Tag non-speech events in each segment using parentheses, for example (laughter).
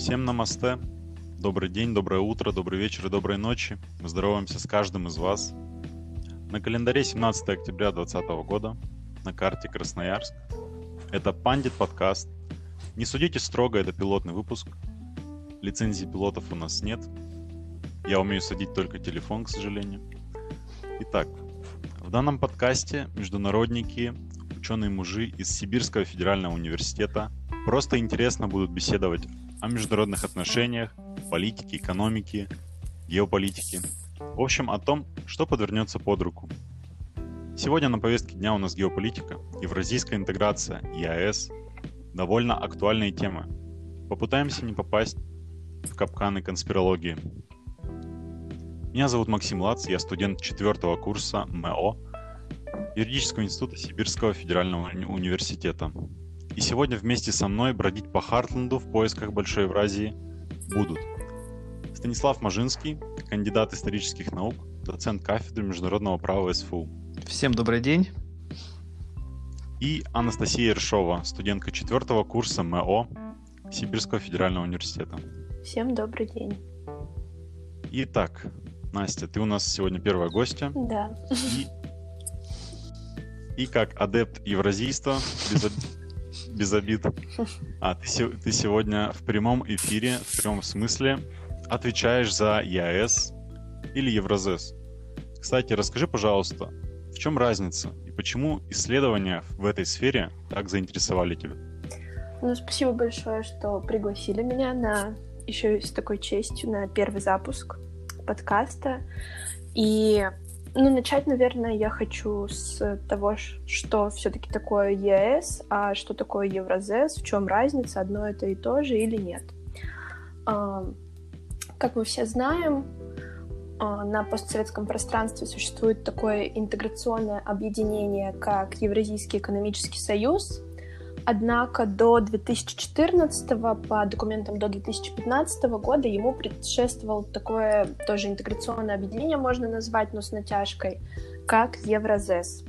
Всем намасте. Добрый день, доброе утро, добрый вечер и доброй ночи. Мы здороваемся с каждым из вас. На календаре 17 октября 2020 года, на карте Красноярск. Это Пандит подкаст. Не судите строго, это пилотный выпуск. Лицензии пилотов у нас нет. Я умею садить только телефон, к сожалению. Итак, в данном подкасте международники, ученые-мужи из Сибирского федерального университета просто интересно будут беседовать о международных отношениях, политике, экономике, геополитике. В общем, о том, что подвернется под руку. Сегодня на повестке дня у нас геополитика, евразийская интеграция, ЕАЭС. Довольно актуальные темы. Попытаемся не попасть в капканы конспирологии. Меня зовут Максим Лац, я студент четвертого курса МЭО Юридического института Сибирского федерального университета. И сегодня вместе со мной бродить по Хартленду в поисках Большой Евразии будут Станислав Мажинский, кандидат исторических наук, доцент кафедры международного права СФУ. Всем добрый день. И Анастасия Ершова, студентка четвертого курса МО Сибирского федерального университета. Всем добрый день. Итак, Настя, ты у нас сегодня первая гостья. Да. И, и как адепт евразийства, без, без обид, а ты, ты сегодня в прямом эфире, в прямом смысле, отвечаешь за ЕАЭС или Евразес. Кстати, расскажи, пожалуйста, в чем разница и почему исследования в этой сфере так заинтересовали тебя? Ну, спасибо большое, что пригласили меня на еще с такой честью на первый запуск подкаста. И ну, начать, наверное, я хочу с того, что все-таки такое ЕС, а что такое Евразес, в чем разница, одно это и то же или нет. Как мы все знаем, а, на постсоветском пространстве существует такое интеграционное объединение, как Евразийский экономический союз. Однако до 2014 по документам до 2015 года ему предшествовало такое тоже интеграционное объединение, можно назвать, но с натяжкой, как Евразес.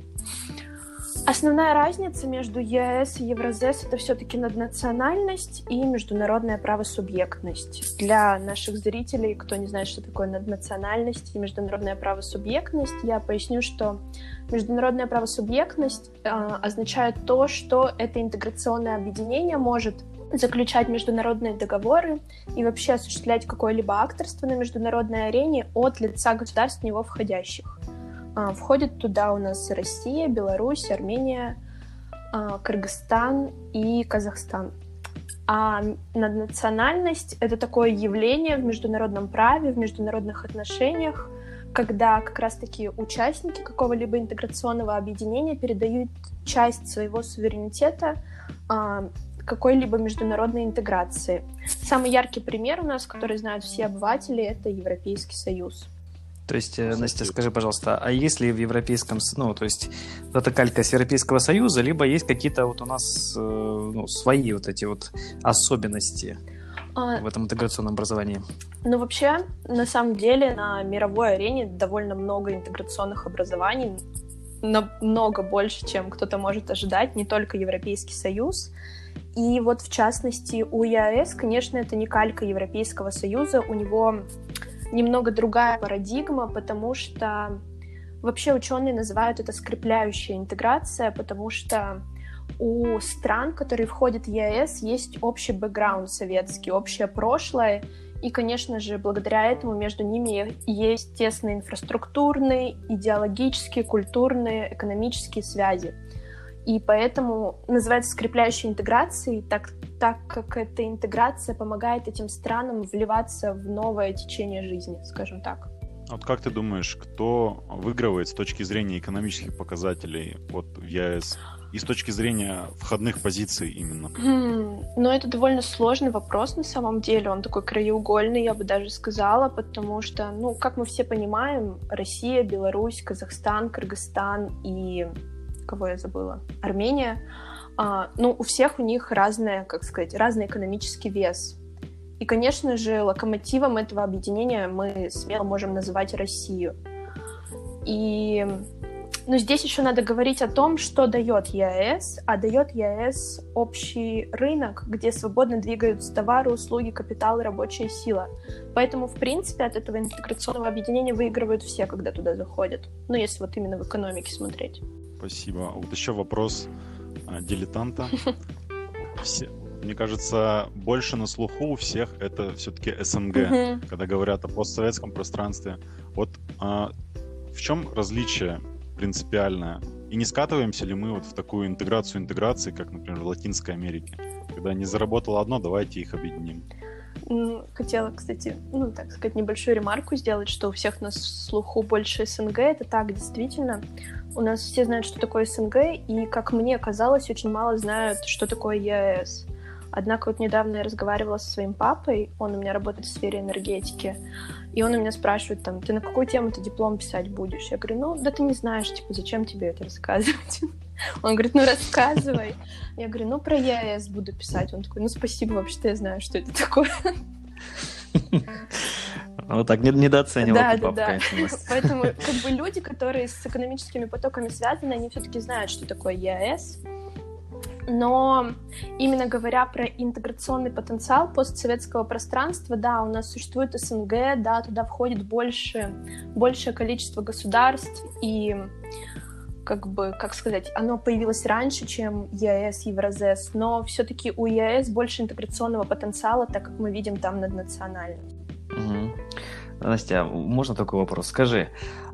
Основная разница между ЕС и Евразес — это все-таки наднациональность и международная правосубъектность. Для наших зрителей, кто не знает, что такое наднациональность и международная правосубъектность, я поясню, что международная правосубъектность э, означает то, что это интеграционное объединение может заключать международные договоры и вообще осуществлять какое-либо акторство на международной арене от лица государств в него входящих. А, входит туда у нас Россия, Беларусь, Армения, а, Кыргызстан и Казахстан. А наднациональность — это такое явление в международном праве, в международных отношениях, когда как раз-таки участники какого-либо интеграционного объединения передают часть своего суверенитета а, какой-либо международной интеграции. Самый яркий пример у нас, который знают все обыватели, это Европейский Союз. То есть, Кстати. Э, Настя, скажи, пожалуйста, а есть ли в Европейском, ну, то есть, это калька с Европейского Союза, либо есть какие-то вот у нас э, ну, свои вот эти вот особенности а... в этом интеграционном образовании? Ну, вообще, на самом деле, на мировой арене довольно много интеграционных образований, намного больше, чем кто-то может ожидать, не только Европейский Союз. И вот, в частности, у ЕАЭС, конечно, это не калька Европейского Союза, у него немного другая парадигма, потому что вообще ученые называют это скрепляющая интеграция, потому что у стран, которые входят в ЕС, есть общий бэкграунд советский, общее прошлое, и, конечно же, благодаря этому между ними есть тесные инфраструктурные, идеологические, культурные, экономические связи. И поэтому называется скрепляющей интеграцией, так, так как эта интеграция помогает этим странам вливаться в новое течение жизни, скажем так. Вот как ты думаешь, кто выигрывает с точки зрения экономических показателей вот в ЕС и с точки зрения входных позиций именно? Хм, ну, это довольно сложный вопрос на самом деле. Он такой краеугольный, я бы даже сказала, потому что, ну, как мы все понимаем, Россия, Беларусь, Казахстан, Кыргызстан и кого я забыла, Армения, а, ну, у всех у них разная, как сказать, разный экономический вес. И, конечно же, локомотивом этого объединения мы смело можем называть Россию. И Но здесь еще надо говорить о том, что дает ЕАЭС, а дает ЕАЭС общий рынок, где свободно двигаются товары, услуги, капитал и рабочая сила. Поэтому, в принципе, от этого интеграционного объединения выигрывают все, когда туда заходят. Ну, если вот именно в экономике смотреть. Спасибо. Вот еще вопрос а, дилетанта. (laughs) Все, мне кажется, больше на слуху у всех это все-таки СНГ, угу. когда говорят о постсоветском пространстве. Вот а, в чем различие принципиальное? И не скатываемся ли мы вот в такую интеграцию интеграции, как, например, в Латинской Америке? Когда не заработало одно, давайте их объединим. Хотела, кстати, ну, так сказать, небольшую ремарку сделать, что у всех на слуху больше СНГ. Это так, действительно. У нас все знают, что такое СНГ, и, как мне казалось, очень мало знают, что такое ЕАЭС. Однако вот недавно я разговаривала со своим папой, он у меня работает в сфере энергетики, и он у меня спрашивает, там, ты на какую тему ты диплом писать будешь? Я говорю, ну, да ты не знаешь, типа, зачем тебе это рассказывать? (laughs) Он говорит, ну, рассказывай. Я говорю, ну, про ЕАЭС буду писать. Он такой, ну, спасибо, вообще-то я знаю, что это такое. Вот так недооценивал да, да, да. Поэтому как бы люди, которые с экономическими потоками связаны, они все-таки знают, что такое ЕАЭС. Но именно говоря про интеграционный потенциал постсоветского пространства, да, у нас существует СНГ, да, туда входит больше, большее количество государств, и как бы, как сказать, оно появилось раньше, чем ЕАЭС, Евразес, но все-таки у ЕАЭС больше интеграционного потенциала, так как мы видим там наднациональность. Угу. Настя, можно такой вопрос? Скажи,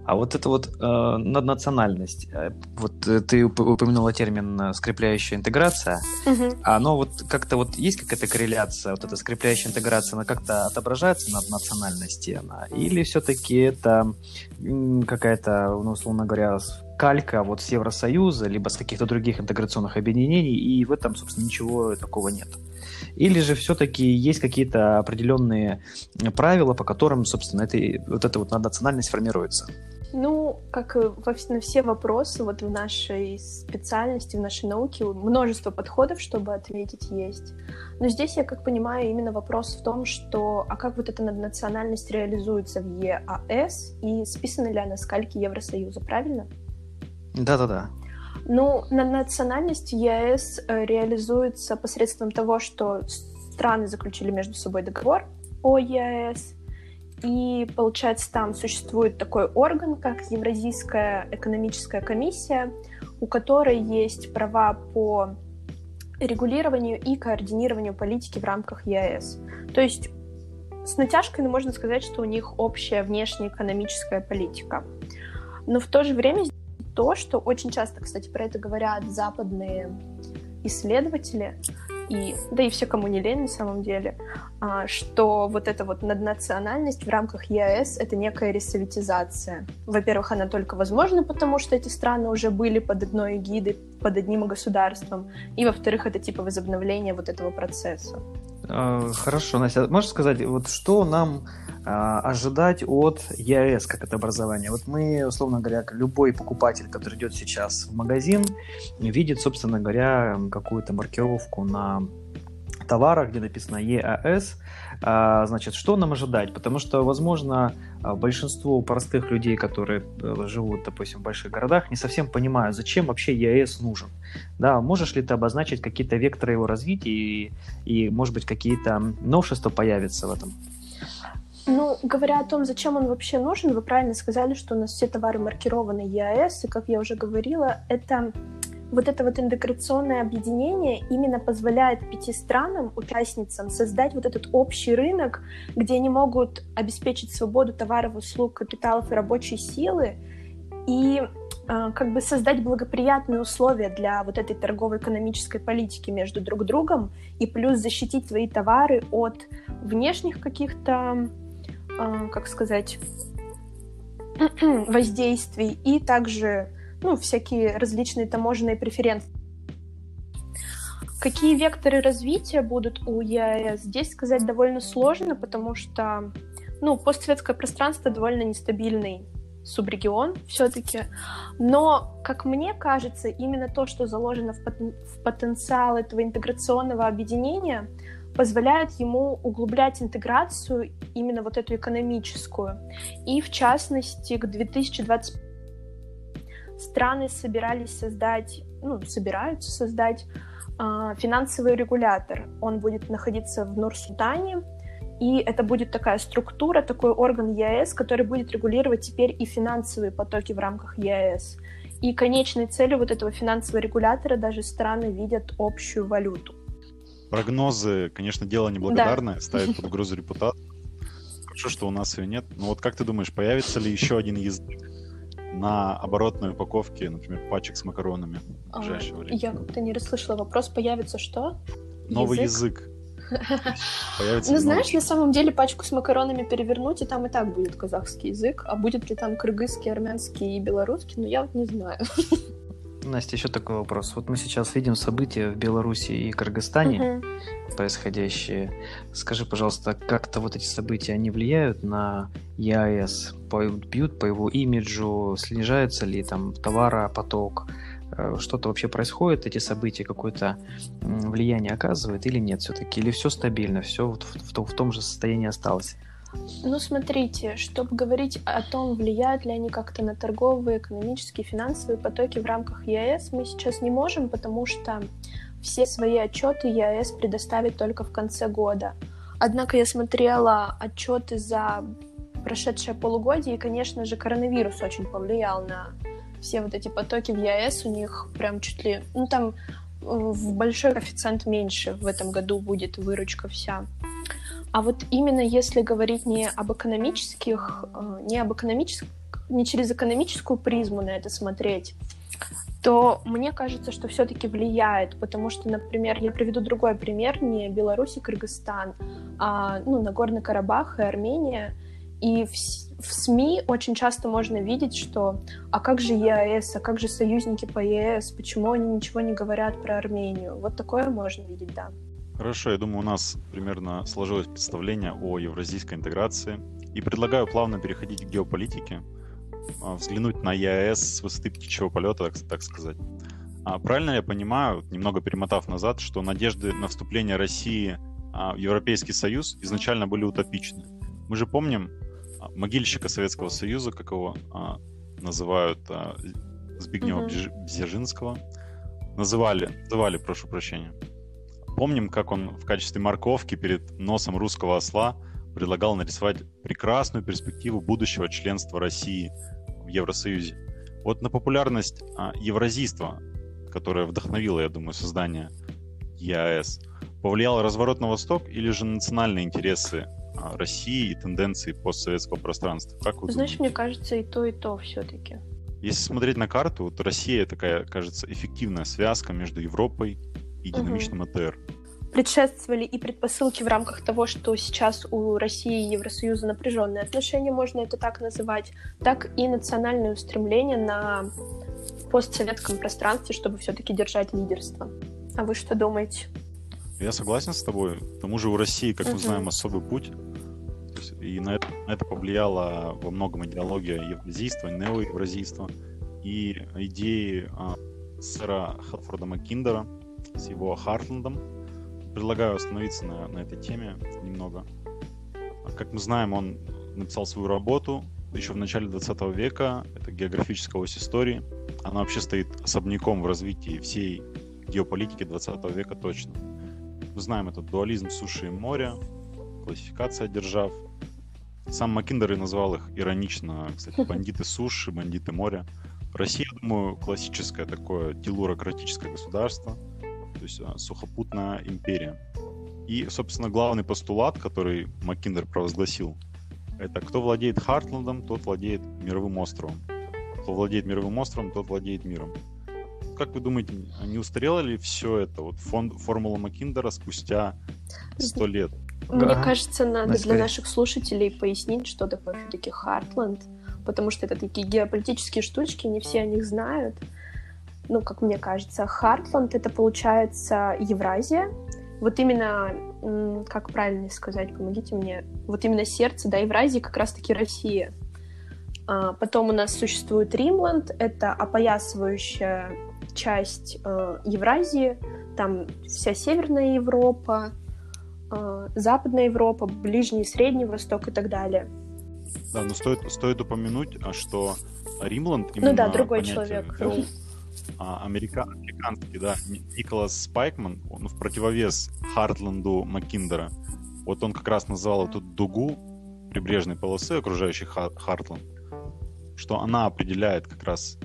а вот это вот э, наднациональность, э, вот э, ты упомянула термин э, скрепляющая интеграция, угу. оно вот как-то вот есть какая-то корреляция, вот эта скрепляющая интеграция, она как-то отображается над национальности, она, или все-таки это какая-то, ну, условно говоря, калька вот с Евросоюза, либо с каких-то других интеграционных объединений, и в этом, собственно, ничего такого нет. Или же все-таки есть какие-то определенные правила, по которым, собственно, это, вот эта вот национальность формируется? Ну, как на все вопросы вот в нашей специальности, в нашей науке множество подходов, чтобы ответить, есть. Но здесь, я как понимаю, именно вопрос в том, что а как вот эта национальность реализуется в ЕАС и списана ли она с кальки Евросоюза, правильно? Да-да-да. Ну, на национальность ЕАЭС э, реализуется посредством того, что страны заключили между собой договор о ЕАЭС, и, получается, там существует такой орган, как Евразийская экономическая комиссия, у которой есть права по регулированию и координированию политики в рамках ЕАЭС. То есть с натяжкой ну, можно сказать, что у них общая внешняя экономическая политика. Но в то же время то, что очень часто, кстати, про это говорят западные исследователи, и, да и все, кому не лень на самом деле, а, что вот эта вот наднациональность в рамках ЕАЭС — это некая ресоветизация. Во-первых, она только возможна, потому что эти страны уже были под одной эгидой, под одним государством, и, во-вторых, это типа возобновление вот этого процесса. А, хорошо, Настя, можешь сказать, вот что нам а, ожидать от ЕАЭС как это образование? Вот мы, условно говоря, любой покупатель, который идет сейчас в магазин, видит, собственно говоря, какую-то маркировку на товарах, где написано ЕАЭС, а, значит, что нам ожидать? Потому что, возможно, большинство простых людей, которые э, живут, допустим, в больших городах, не совсем понимают, зачем вообще ЕАЭС нужен. Да, можешь ли ты обозначить какие-то векторы его развития и, и может быть, какие-то новшества появятся в этом? Ну, говоря о том, зачем он вообще нужен, вы правильно сказали, что у нас все товары маркированы ЕАЭС, и, как я уже говорила, это вот это вот интеграционное объединение именно позволяет пяти странам, участницам, создать вот этот общий рынок, где они могут обеспечить свободу товаров, услуг, капиталов и рабочей силы, и э, как бы создать благоприятные условия для вот этой торгово-экономической политики между друг другом, и плюс защитить свои товары от внешних каких-то а, как сказать, (clears throat) воздействий и также ну, всякие различные таможенные преференции. Какие векторы развития будут у ЕАЭС, здесь сказать довольно сложно, потому что ну, постсоветское пространство довольно нестабильный субрегион все-таки. Но, как мне кажется, именно то, что заложено в, потен- в потенциал этого интеграционного объединения, позволяет ему углублять интеграцию именно вот эту экономическую. И в частности к 2020 страны собирались создать, ну, собираются создать э, финансовый регулятор. Он будет находиться в Нур-Султане, и это будет такая структура, такой орган ЕАЭС, который будет регулировать теперь и финансовые потоки в рамках ЕАЭС. И конечной целью вот этого финансового регулятора даже страны видят общую валюту. Прогнозы, конечно, дело неблагодарное, да. ставят под угрозу репутацию. Хорошо, что у нас ее нет. Но вот как ты думаешь, появится ли еще один язык на оборотной упаковке, например, пачек с макаронами в а, ближайшее время? Я как-то не расслышала вопрос. Появится что? Новый язык. язык. Появится ну, знаешь, на самом деле пачку с макаронами перевернуть, и там и так будет казахский язык. А будет ли там кыргызский, армянский и белорусский, ну я вот не знаю. Настя, еще такой вопрос. Вот мы сейчас видим события в Беларуси и Кыргызстане угу. происходящие. Скажи, пожалуйста, как-то вот эти события, они влияют на ЕАЭС? Бьют по его имиджу? Снижается ли там товаропоток? Э, что-то вообще происходит, эти события какое-то влияние оказывает или нет все-таки? Или все стабильно, все в, в, в том же состоянии осталось? Ну, смотрите, чтобы говорить о том, влияют ли они как-то на торговые, экономические, финансовые потоки в рамках ЕАЭС, мы сейчас не можем, потому что все свои отчеты ЕАЭС предоставит только в конце года. Однако я смотрела отчеты за прошедшее полугодие, и, конечно же, коронавирус очень повлиял на все вот эти потоки в ЕАЭС, у них прям чуть ли... Ну, там в большой коэффициент меньше в этом году будет выручка вся. А вот именно если говорить не об экономических, э, не об экономических, не через экономическую призму на это смотреть, то мне кажется, что все-таки влияет, потому что, например, я приведу другой пример, не Беларусь и Кыргызстан, а ну, Нагорный Карабах и Армения. И в, в СМИ очень часто можно видеть, что а как же ЕАЭС, а как же союзники по ЕАЭС, почему они ничего не говорят про Армению? Вот такое можно видеть, да. Хорошо, я думаю, у нас примерно сложилось представление о евразийской интеграции. И предлагаю плавно переходить к геополитике, а, взглянуть на ЕАЭС с высоты птичьего полета, так, сказать. А правильно я понимаю, немного перемотав назад, что надежды на вступление России а, в Европейский Союз изначально были утопичны. Мы же помним а, могильщика Советского Союза, как его называют Збигнева mm-hmm. Бзержинского. Называли, называли, прошу прощения, Помним, как он в качестве морковки перед носом русского осла предлагал нарисовать прекрасную перспективу будущего членства России в Евросоюзе. Вот на популярность а, евразийства, которое вдохновило, я думаю, создание ЕАЭС, повлиял разворот на восток или же национальные интересы а, России и тенденции постсоветского пространства? Как вы Знаешь, думаете? мне кажется, и то, и то все-таки. Если смотреть на карту, вот Россия такая, кажется, эффективная связка между Европой и динамичным угу. АТР. Предшествовали и предпосылки в рамках того, что сейчас у России и Евросоюза напряженные отношения, можно это так называть, так и национальное устремление на постсоветском пространстве, чтобы все-таки держать лидерство. А вы что думаете? Я согласен с тобой. К тому же у России, как мы знаем, особый путь. И на это, на это повлияла во многом идеология евразийства, неоевразийства и идеи а, сэра Хелфорда Маккиндера, с его Хартландом. Предлагаю остановиться на, на этой теме немного. Как мы знаем, он написал свою работу еще в начале 20 века. Это географическая ось истории. Она вообще стоит особняком в развитии всей геополитики 20 века точно. Мы знаем этот дуализм суши и моря, классификация держав. Сам Маккиндер и назвал их иронично, кстати, бандиты суши, бандиты моря. Россия, думаю, классическое такое телурократическое государство – то есть а, сухопутная империя. И, собственно, главный постулат, который Маккиндер провозгласил, это кто владеет Хартландом, тот владеет мировым островом. Кто владеет мировым островом, тот владеет миром. Как вы думаете, не устарело ли все это, вот фон, формула Маккиндера спустя сто лет? Мне да. кажется, надо Насколько... для наших слушателей пояснить, что такое все-таки Хартланд, потому что это такие геополитические штучки, не все о них знают ну, как мне кажется, Хартланд — это, получается, Евразия. Вот именно, как правильно сказать, помогите мне, вот именно сердце, да, Евразии как раз-таки Россия. А, потом у нас существует Римланд, это опоясывающая часть э, Евразии, там вся Северная Европа, э, Западная Европа, Ближний и Средний Восток и так далее. Да, но стоит, стоит упомянуть, а, что Римланд... Ну да, другой человек. Вел, а, америка... американский, да, Николас Спайкман, он в противовес Хартланду Маккиндера. Вот он как раз называл эту дугу прибрежной полосы, окружающей Хартланд, что она определяет как раз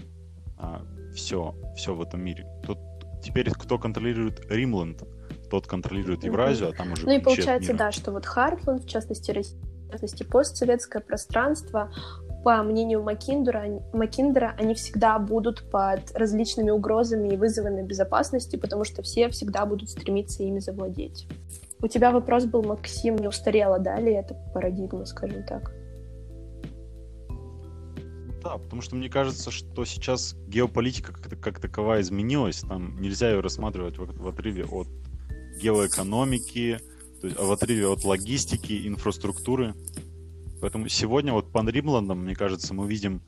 а, все, все в этом мире. Тут теперь кто контролирует Римланд, тот контролирует Евразию, а там уже Ну и получается, да, что вот Хартланд, в частности, Россия, в частности, постсоветское пространство, по мнению Макиндера, Макиндера, они всегда будут под различными угрозами и вызовами безопасности, потому что все всегда будут стремиться ими завладеть. У тебя вопрос был, Максим, не устарела, да, ли эта парадигма, скажем так? Да, потому что мне кажется, что сейчас геополитика как, как таковая изменилась. Там нельзя ее рассматривать в, в отрыве от геоэкономики, то есть в отрыве от логистики, инфраструктуры. Поэтому сегодня вот по Римландам, мне кажется, мы видим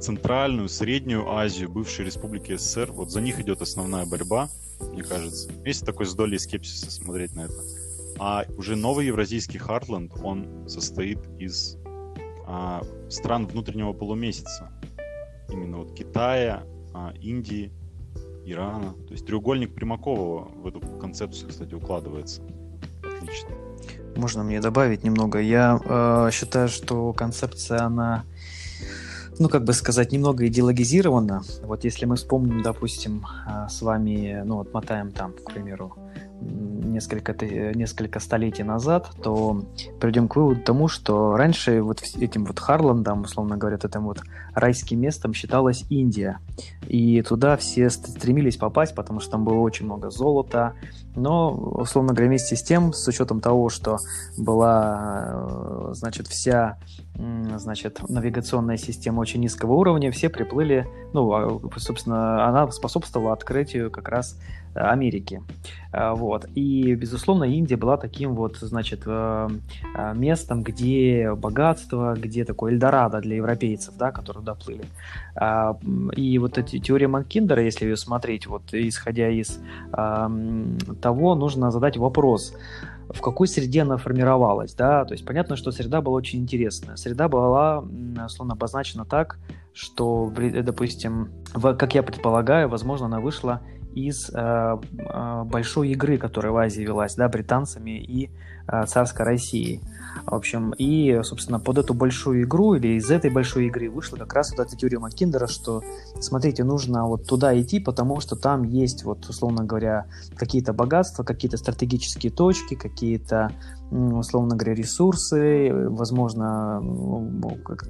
Центральную, Среднюю Азию, бывшие республики СССР. Вот за них идет основная борьба, мне кажется. Есть такой с долей скепсиса смотреть на это. А уже новый евразийский Хартленд, он состоит из а, стран внутреннего полумесяца. Именно вот Китая, а, Индии, Ирана. То есть треугольник Примакова в эту концепцию, кстати, укладывается. Отлично. Можно мне добавить немного? Я э, считаю, что концепция, она, ну, как бы сказать, немного идеологизирована. Вот если мы вспомним, допустим, э, с вами, ну, отмотаем там, к примеру, несколько, несколько столетий назад, то придем к выводу тому, что раньше вот этим вот Харландом, условно говоря, этим вот райским местом считалась Индия. И туда все стремились попасть, потому что там было очень много золота. Но, условно говоря, вместе с тем, с учетом того, что была, э, значит, вся значит, навигационная система очень низкого уровня, все приплыли, ну, а, собственно, она способствовала открытию как раз Америки. А, вот. И, безусловно, Индия была таким вот, значит, э, э, местом, где богатство, где такой Эльдорадо для европейцев, да, которые доплыли. А, и вот эти теория Маккиндера, если ее смотреть, вот исходя из того, нужно задать вопрос, в какой среде она формировалась, да, то есть понятно, что среда была очень интересная. Среда была, условно, обозначена так, что, допустим, как я предполагаю, возможно, она вышла из э, э, большой игры, которая в Азии велась, да, британцами и э, царской Россией. В общем, и, собственно, под эту большую игру или из этой большой игры вышла как раз вот эта теория Маккиндера, что, смотрите, нужно вот туда идти, потому что там есть, вот, условно говоря, какие-то богатства, какие-то стратегические точки, какие-то, условно говоря, ресурсы, возможно,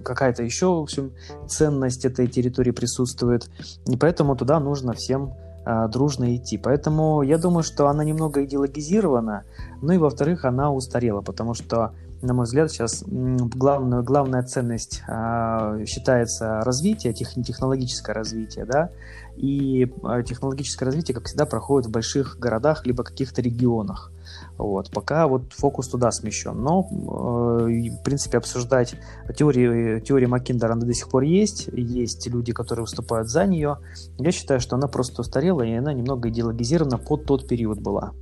какая-то еще, в общем, ценность этой территории присутствует. И поэтому туда нужно всем а, дружно идти. Поэтому я думаю, что она немного идеологизирована, ну и во-вторых, она устарела, потому что, на мой взгляд, сейчас главная, главная ценность э, считается развитие, тех, технологическое развитие, да, и а, технологическое развитие, как всегда, проходит в больших городах либо каких-то регионах. Вот. Пока вот фокус туда смещен. Но, э, в принципе, обсуждать теории, теории Маккиндера она до сих пор есть. Есть люди, которые выступают за нее. Я считаю, что она просто устарела, и она немного идеологизирована под тот период была.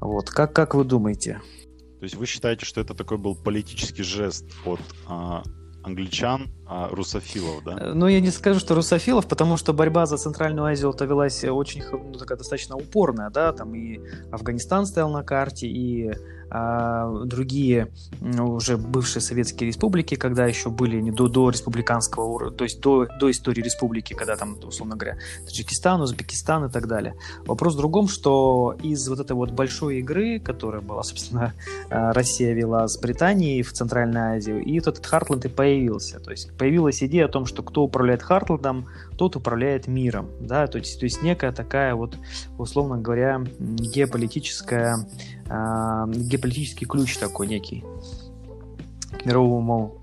Вот. Как, как вы думаете? То есть вы считаете, что это такой был политический жест от а, англичан, а русофилов, да? Э, ну, я не скажу, что русофилов, потому что борьба за Центральную Азию то велась очень ну, такая достаточно упорная, да, там и Афганистан стоял на карте, и другие уже бывшие советские республики, когда еще были не до, до республиканского уровня, то есть до, до истории республики, когда там, условно говоря, Таджикистан, Узбекистан и так далее. Вопрос в другом, что из вот этой вот большой игры, которая была, (laughs) собственно, а, Россия вела с Британией в Центральной Азии, и вот этот Хартленд и появился. То есть появилась идея о том, что кто управляет Хартландом, тот управляет миром. Да? То, есть, то есть некая такая вот, условно говоря, геополитическая э, геополитический ключ такой некий к мировому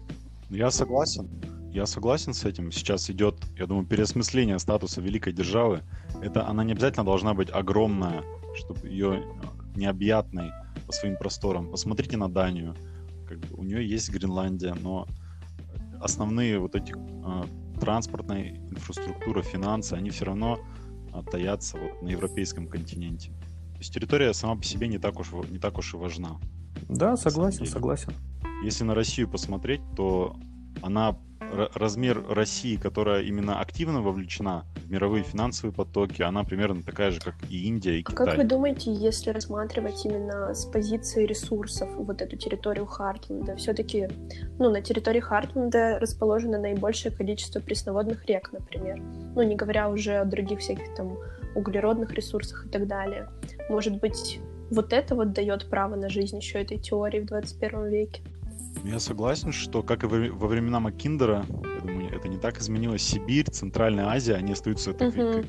Я согласен. Я согласен с этим. Сейчас идет, я думаю, переосмысление статуса великой державы. Это она не обязательно должна быть огромная, чтобы ее необъятной по своим просторам. Посмотрите на Данию. Как бы, у нее есть Гренландия, но основные вот эти э, транспортная инфраструктура, финансы, они все равно э, таятся вот на европейском континенте. То есть территория сама по себе не так уж, не так уж и важна. Да, согласен, согласен. Если на Россию посмотреть, то она размер России, которая именно активно вовлечена в мировые финансовые потоки, она примерно такая же, как и Индия, и а Китай. Как вы думаете, если рассматривать именно с позиции ресурсов вот эту территорию Хартленда, все-таки, ну, на территории Хартленда расположено наибольшее количество пресноводных рек, например, ну, не говоря уже о других всяких там углеродных ресурсах и так далее. Может быть, вот это вот дает право на жизнь еще этой теории в 21 веке? Я согласен, что, как и во времена Маккиндера, я думаю, это не так изменилось. Сибирь, Центральная Азия, они остаются uh-huh.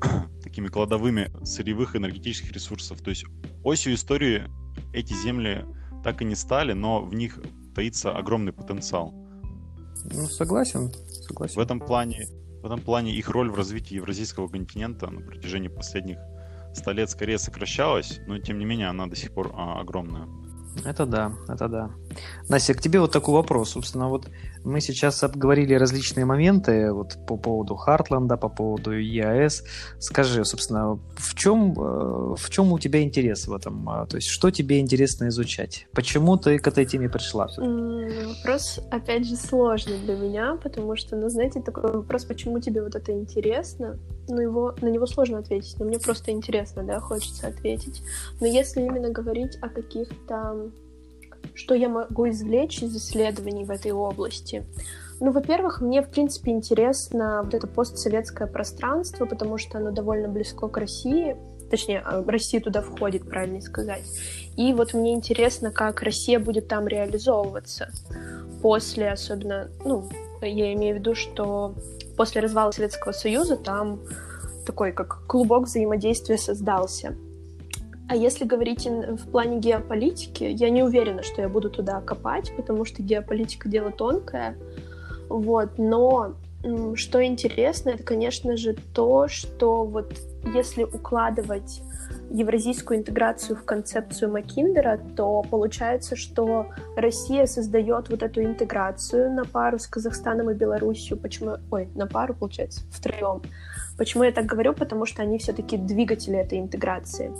(coughs) такими кладовыми сырьевых энергетических ресурсов. То есть осью истории эти земли так и не стали, но в них таится огромный потенциал. Ну, согласен, согласен. В этом плане, в этом плане их роль в развитии евразийского континента на протяжении последних ста лет скорее сокращалась, но тем не менее она до сих пор а, огромная. Это да, это да. Настя, к тебе вот такой вопрос. Собственно, вот мы сейчас обговорили различные моменты вот по поводу Хартленда, по поводу ЕАЭС. Скажи, собственно, в чем, э, в чем у тебя интерес в этом? А, то есть, что тебе интересно изучать? Почему ты к этой теме пришла? Вопрос, опять же, сложный для меня, потому что, ну, знаете, такой вопрос, почему тебе вот это интересно? Ну, его, на него сложно ответить, но мне просто интересно, да, хочется ответить. Но если именно говорить о каких-то что я могу извлечь из исследований в этой области? Ну, во-первых, мне, в принципе, интересно вот это постсоветское пространство, потому что оно довольно близко к России, точнее, а, Россия туда входит, правильно сказать. И вот мне интересно, как Россия будет там реализовываться после, особенно, ну, я имею в виду, что после развала Советского Союза там такой как клубок взаимодействия создался. А если говорить в плане геополитики, я не уверена, что я буду туда копать, потому что геополитика дело тонкое. Вот, но что интересно, это, конечно же, то, что вот если укладывать евразийскую интеграцию в концепцию Маккиндера, то получается, что Россия создает вот эту интеграцию на пару с Казахстаном и Белоруссией. Почему? Ой, на пару, получается, втроем. Почему я так говорю? Потому что они все-таки двигатели этой интеграции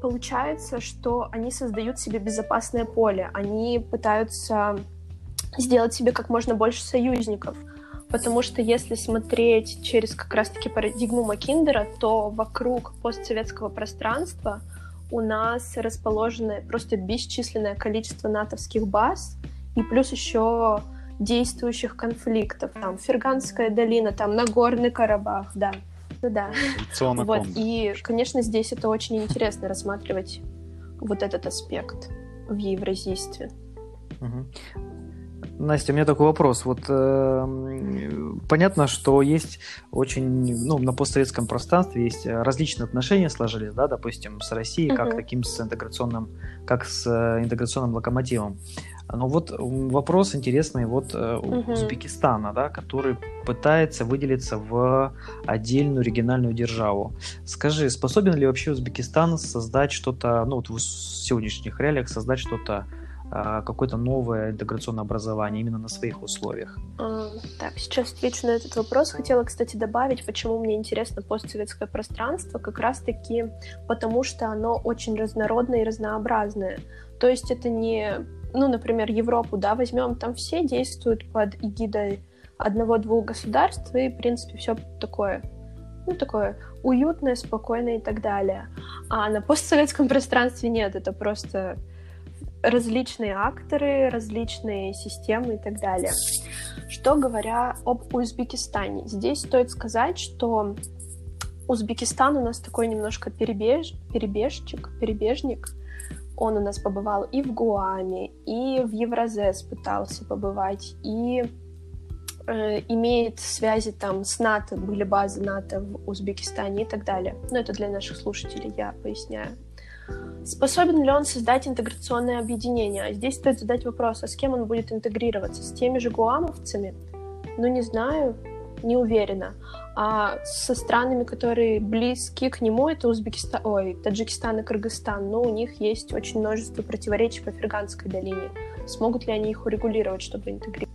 получается, что они создают себе безопасное поле, они пытаются сделать себе как можно больше союзников. Потому что если смотреть через как раз-таки парадигму Маккиндера, то вокруг постсоветского пространства у нас расположено просто бесчисленное количество натовских баз и плюс еще действующих конфликтов. Там Ферганская долина, там Нагорный Карабах, да. Ну да. Вот. И, конечно, здесь это очень интересно рассматривать вот этот аспект в евразийстве. Угу. Настя, у меня такой вопрос. Вот э, понятно, что есть очень, ну, на постсоветском пространстве есть различные отношения сложились, да, допустим, с Россией, uh-huh. как таким с интеграционным, как с э, интеграционным локомотивом. Но вот вопрос интересный вот угу. Узбекистана, да, который пытается выделиться в отдельную региональную державу. Скажи, способен ли вообще Узбекистан создать что-то, ну вот в сегодняшних реалиях создать что-то а, какое-то новое интеграционное образование именно на своих условиях? Так, сейчас отвечу на этот вопрос. Хотела, кстати, добавить, почему мне интересно постсоветское пространство, как раз-таки потому, что оно очень разнородное и разнообразное. То есть это не ну, например, Европу, да, возьмем, там все действуют под эгидой одного-двух государств, и, в принципе, все такое, ну, такое уютное, спокойное и так далее. А на постсоветском пространстве нет, это просто различные акторы, различные системы и так далее. Что говоря об Узбекистане, здесь стоит сказать, что Узбекистан у нас такой немножко перебеж, перебежчик, перебежник, он у нас побывал и в Гуаме, и в Евразес пытался побывать, и э, имеет связи там с НАТО, были базы НАТО в Узбекистане и так далее. Но это для наших слушателей я поясняю. Способен ли он создать интеграционное объединение? А здесь стоит задать вопрос, а с кем он будет интегрироваться? С теми же гуамовцами? Ну, не знаю, не уверена. А со странами, которые близки к нему, это Узбекистан, ой, Таджикистан и Кыргызстан, но у них есть очень множество противоречий по Ферганской долине. Смогут ли они их урегулировать, чтобы интегрировать?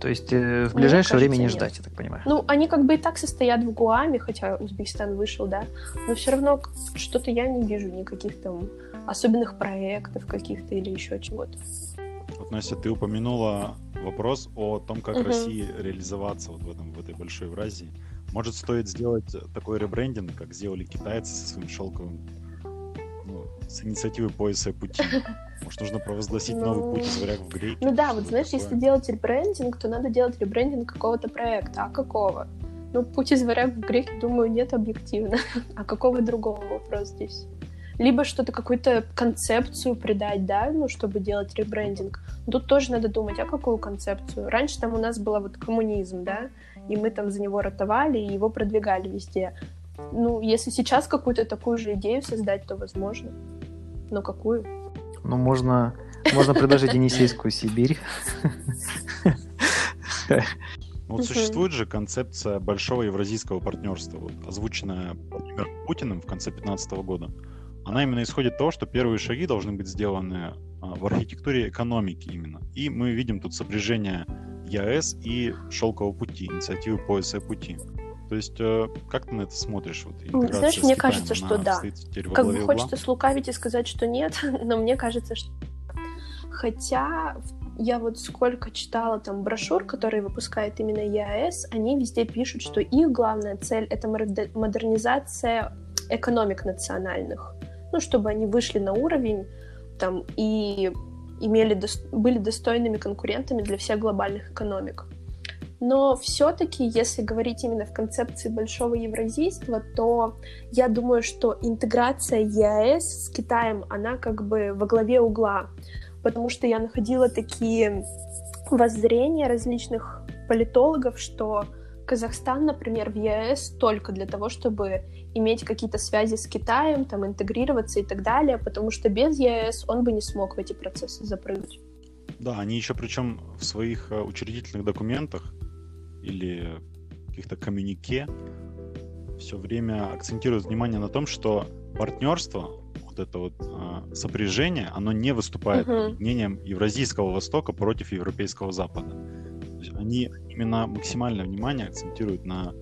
То есть э, в ближайшее Мне время не ждать, я так понимаю. Ну, они как бы и так состоят в Гуаме, хотя Узбекистан вышел, да, но все равно что-то я не вижу никаких там особенных проектов каких-то или еще чего-то. Вот, Настя, ты упомянула вопрос о том, как Мгм. России реализоваться вот в, этом, в этой большой Евразии. Может, стоит сделать такой ребрендинг, как сделали китайцы со своим шелковым, ну, с инициативы пояса пути. Может, нужно провозгласить новый Ну, путь из варяг в греки? Ну да, вот знаешь, такое? если делать ребрендинг, то надо делать ребрендинг какого-то проекта. А какого? Ну, путь из варяг в греки, думаю, нет объективно. (laughs) А какого другого вопрос здесь? Либо что-то, какую-то концепцию придать, да, ну, чтобы делать ребрендинг. Тут тоже надо думать, а какую концепцию? Раньше там у нас был вот коммунизм, да, и мы там за него ротовали и его продвигали везде. Ну, если сейчас какую-то такую же идею создать, то возможно. Но какую? Ну, можно, можно предложить Енисейскую Сибирь. Ну, Вот Мгм. существует же концепция большого евразийского партнерства, вот, озвученная Владимиром Путиным в конце 2015 года. Она именно исходит от того, что первые шаги должны быть сделаны а, в архитектуре экономики именно. И мы видим тут сопряжение ЕАЭС и шелкового пути, инициативы пояса и пути. То есть, э, как ты на это смотришь? Вот, интеграция знаешь, мне кажется, что да. Как бы угла? хочется слукавить и сказать, что нет, (laughs) но мне кажется, что... Хотя я вот сколько читала там брошюр, которые выпускает именно ЕАЭС, они везде пишут, что их главная цель — это модер- модернизация экономик национальных. Ну, чтобы они вышли на уровень там и имели, дос- были достойными конкурентами для всех глобальных экономик. Но все-таки, если говорить именно в концепции большого евразийства, то я думаю, что интеграция ЕАЭС с Китаем, она как бы во главе угла, потому что я находила такие воззрения различных политологов, что Казахстан, например, в ЕАЭС только для того, чтобы иметь какие-то связи с Китаем, там, интегрироваться и так далее, потому что без ЕАЭС он бы не смог в эти процессы запрыгнуть. Да, они еще причем в своих э, учредительных документах или каких-то коммюнике все время акцентируют внимание на том, что партнерство, вот это вот э, сопряжение, оно не выступает Мгм. объединением Евразийского Востока против Европейского Запада. Есть они именно максимальное внимание акцентируют на,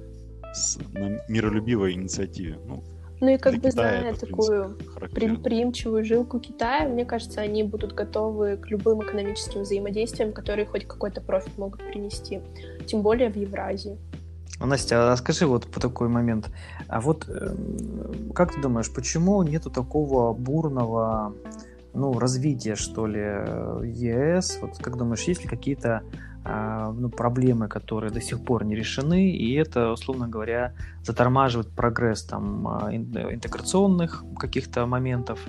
с- на миролюбивой инициативе. Ну, Ну и как бы Китая зная это, такую предприимчивую жилку Китая, мне кажется, они будут готовы к любым экономическим взаимодействиям, которые хоть какой-то профит могут принести. Тем более в Евразии. А, Настя, а скажи вот по такой момент, а вот эм, как ты думаешь, почему нету такого бурного ну, развития, что ли, э, ЕС? Вот как думаешь, есть ли какие-то ну, проблемы, которые до сих пор не решены, и это, условно говоря, затормаживает прогресс там а, ин- интеграционных каких-то моментов,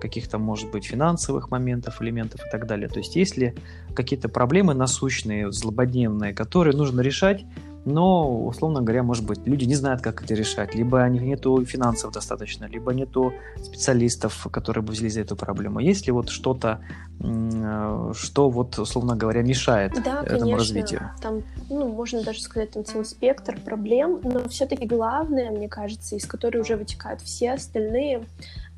каких-то, может быть, финансовых моментов, элементов и так далее. То есть есть ли какие-то проблемы насущные, злободневные, которые нужно решать, но, условно говоря, может быть, люди не знают, как это решать, либо у них нету финансов достаточно, либо нету специалистов, которые бы взялись за эту проблему. Есть ли вот что-то, э, что вот, условно говоря, мешает Да, этому конечно. развитию? Там, ну, можно даже сказать, там целый спектр проблем, но все-таки главное, мне кажется, из которой уже вытекают все остальные,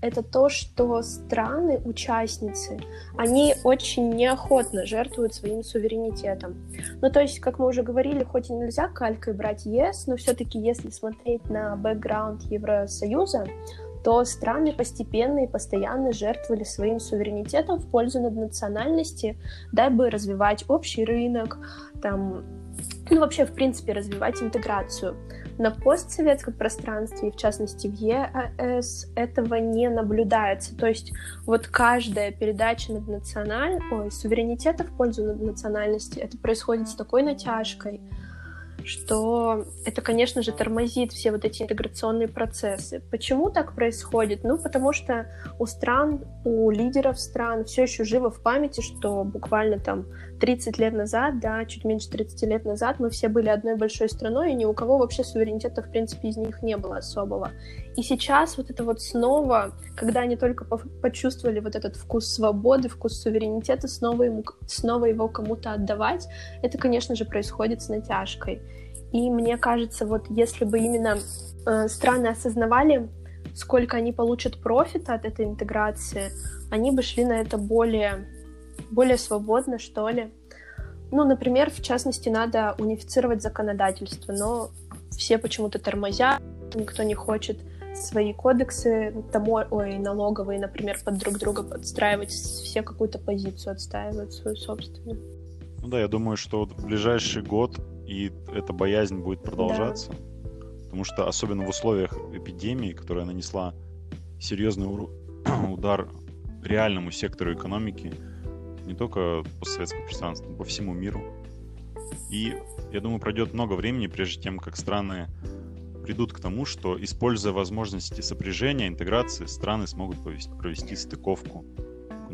это то, что страны, участницы, они очень неохотно жертвуют своим суверенитетом. Ну, то есть, как мы уже говорили, хоть и нельзя калькой брать ЕС, но все-таки, если смотреть на бэкграунд Евросоюза, то страны постепенно и постоянно жертвовали своим суверенитетом в пользу наднациональности, дабы развивать общий рынок, там, ну, вообще, в принципе, развивать интеграцию. На постсоветском пространстве, в частности в ЕАЭС, этого не наблюдается. То есть вот каждая передача наднациональ... Ой, суверенитета в пользу наднациональности, это происходит с такой натяжкой, что это, конечно же, тормозит все вот эти интеграционные процессы. Почему так происходит? Ну, потому что у стран, у лидеров стран все еще живо в памяти, что буквально там 30 лет назад, да, чуть меньше 30 лет назад мы все были одной большой страной, и ни у кого вообще суверенитета, в принципе, из них не было особого. И сейчас вот это вот снова, когда они только по- почувствовали вот этот вкус свободы, вкус суверенитета, снова, ему, снова его кому-то отдавать, это, конечно же, происходит с натяжкой. И мне кажется, вот если бы именно э, страны осознавали, сколько они получат профита от этой интеграции, они бы шли на это более, более свободно, что ли. Ну, например, в частности, надо унифицировать законодательство, но все почему-то тормозят, никто не хочет свои кодексы, тамо... ой, налоговые, например, под друг друга подстраивать, все какую-то позицию отстаивают свою собственную. Ну да, я думаю, что вот в ближайший год и эта боязнь будет продолжаться. Да. Потому что особенно в условиях эпидемии, которая нанесла серьезный (clears throat) удар реальному сектору экономики, не только постсоветского пространства, но по всему миру. И я думаю, пройдет много времени, прежде чем как страны придут к тому, что, используя возможности сопряжения, интеграции, страны смогут провести, провести стыковку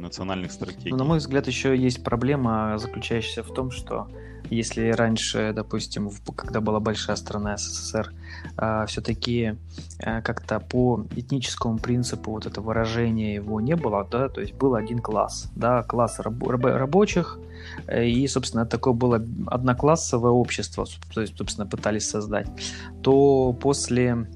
национальных стратегий. Но, на мой взгляд, еще есть проблема, заключающаяся в том, что если раньше, допустим, когда была большая страна СССР, а, все-таки а, как-то по этническому принципу вот это выражение его не было, да, то есть был один класс, да, класс раб- рабочих, э, и, собственно, такое было одноклассовое общество, то есть, собственно, пытались создать, то после,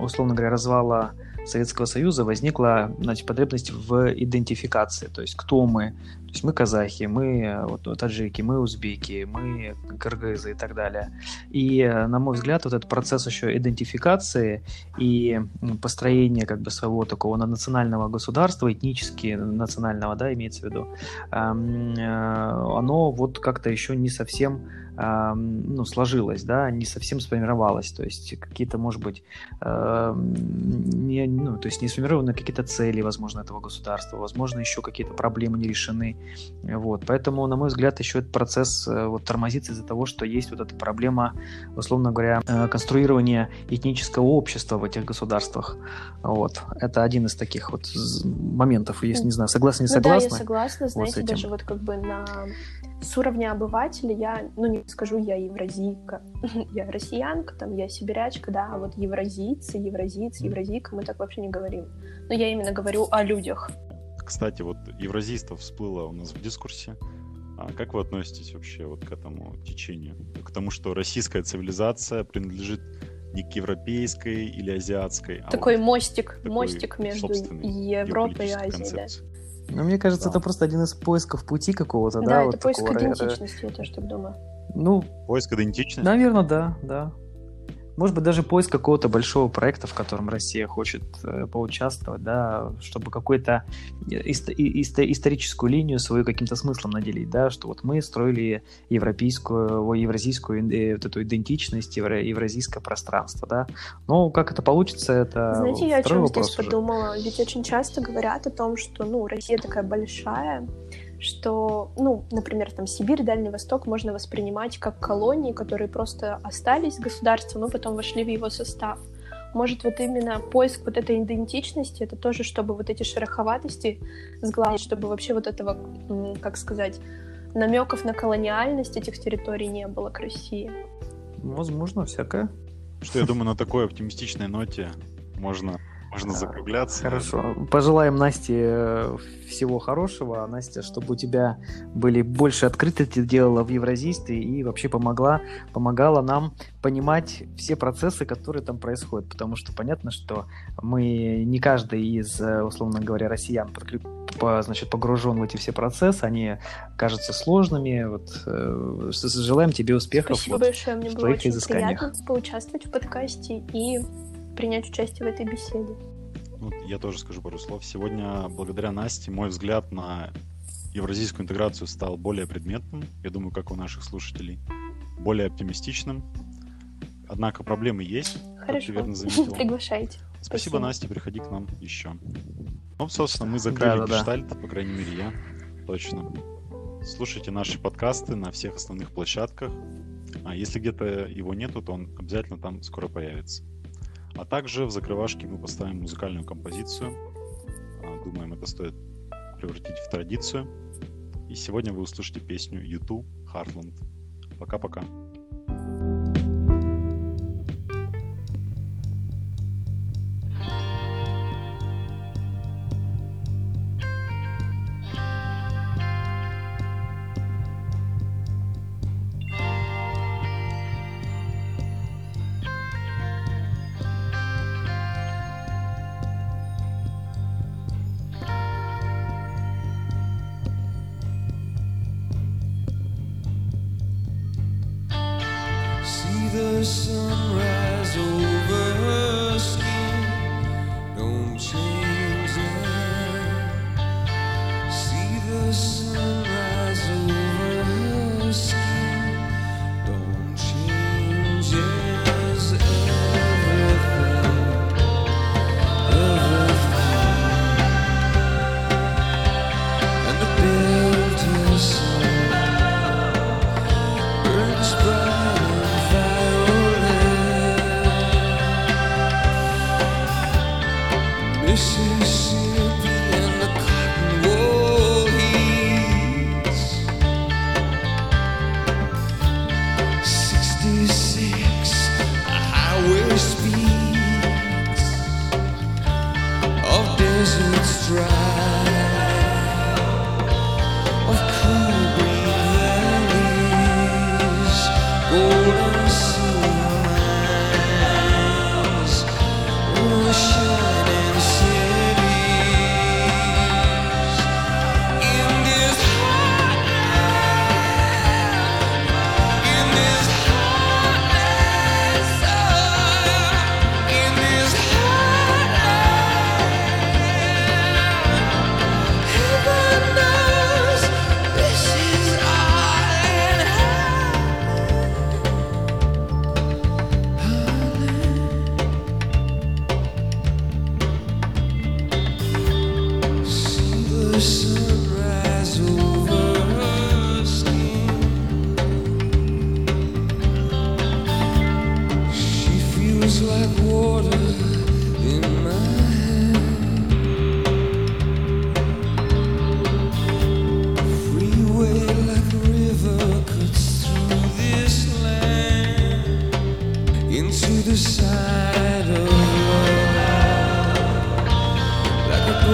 условно говоря, развала Советского Союза возникла значит, потребность в идентификации, то есть кто мы, то есть мы казахи, мы вот, таджики, мы узбеки, мы кыргызы и так далее. И, на мой взгляд, вот этот процесс еще идентификации и построения как бы своего такого национального государства, этнически национального, да, имеется в виду, э, оно вот как-то еще не совсем ну, сложилось, да, не совсем сформировалось, то есть какие-то, может быть, не, ну, то есть не сформированы какие-то цели, возможно, этого государства, возможно, еще какие-то проблемы не решены, вот, поэтому, на мой взгляд, еще этот процесс э, вот тормозится из-за того, что есть вот эта проблема, условно говоря, э, конструирования этнического общества в этих государствах, вот, это один из таких вот моментов, если не знаю, согласны, не согласны? Ну, да, я согласна, знаете, вот даже вот как бы на с уровня обывателя я, ну не скажу, я евразийка, (laughs) я россиянка, там, я сибирячка, да, а вот евразийцы, евразийцы, евразийка, мы так вообще не говорим. Но я именно говорю о людях. Кстати, вот евразийство всплыло у нас в дискурсе. А как вы относитесь вообще вот к этому течению? К тому, что российская цивилизация принадлежит не к европейской или азиатской, а такой вот мостик, такой мостик между Европой и Азией, да. Ну, мне кажется, да. это просто один из поисков пути какого-то, да? Да, это вот поиск такого, идентичности, я тоже так думаю. Ну, поиск идентичности? Наверное, да, да. Может быть, даже поиск какого-то большого проекта, в котором Россия хочет э, поучаствовать, да, чтобы какую-то ист- ист- историческую линию свою каким-то смыслом наделить, да, что вот мы строили европейскую, евразийскую э, вот эту идентичность, евро- евразийское пространство, да. Но как это получится, это Знаете, я о чем здесь уже. подумала? Ведь очень часто говорят о том, что, ну, Россия такая большая, что, ну, например, там Сибирь, Дальний Восток можно воспринимать как колонии, которые просто остались государством, но потом вошли в его состав. Может, вот именно поиск вот этой идентичности, это тоже, чтобы вот эти шероховатости сгладить, чтобы вообще вот этого, как сказать, намеков на колониальность этих территорий не было к России. Возможно, всякое. Что я думаю, на такой оптимистичной ноте можно можно закругляться. Хорошо. Пожелаем Насте э, всего хорошего. Настя, чтобы у тебя были больше открытости делала в евразийстве и вообще помогла, помогала нам понимать все процессы, которые там происходят. Потому что понятно, что мы не каждый из, э, условно говоря, россиян значит, погружен в эти все процессы, они кажутся сложными. Вот, э, желаем тебе успехов Спасибо вот, большое, мне было очень приятно поучаствовать в подкасте и принять участие в этой беседе. Ну, я тоже скажу пару слов. Сегодня, благодаря Насте, мой взгляд на евразийскую интеграцию стал более предметным, я думаю, как у наших слушателей, более оптимистичным. Однако проблемы есть, Хорошо. как ты верно (laughs) заметила. Приглашайте. Спасибо, Спасибо, Настя, приходи к нам еще. Ну, собственно, мы закрыли да, да, гештальт, да. по крайней мере, я. Точно. Слушайте наши подкасты на всех основных площадках. А если где-то его нету, то он обязательно там скоро появится. А также в закрывашке мы поставим музыкальную композицию. А, думаем, это стоит превратить в традицию. И сегодня вы услышите песню YouTube Heartland. Пока-пока. Mississippi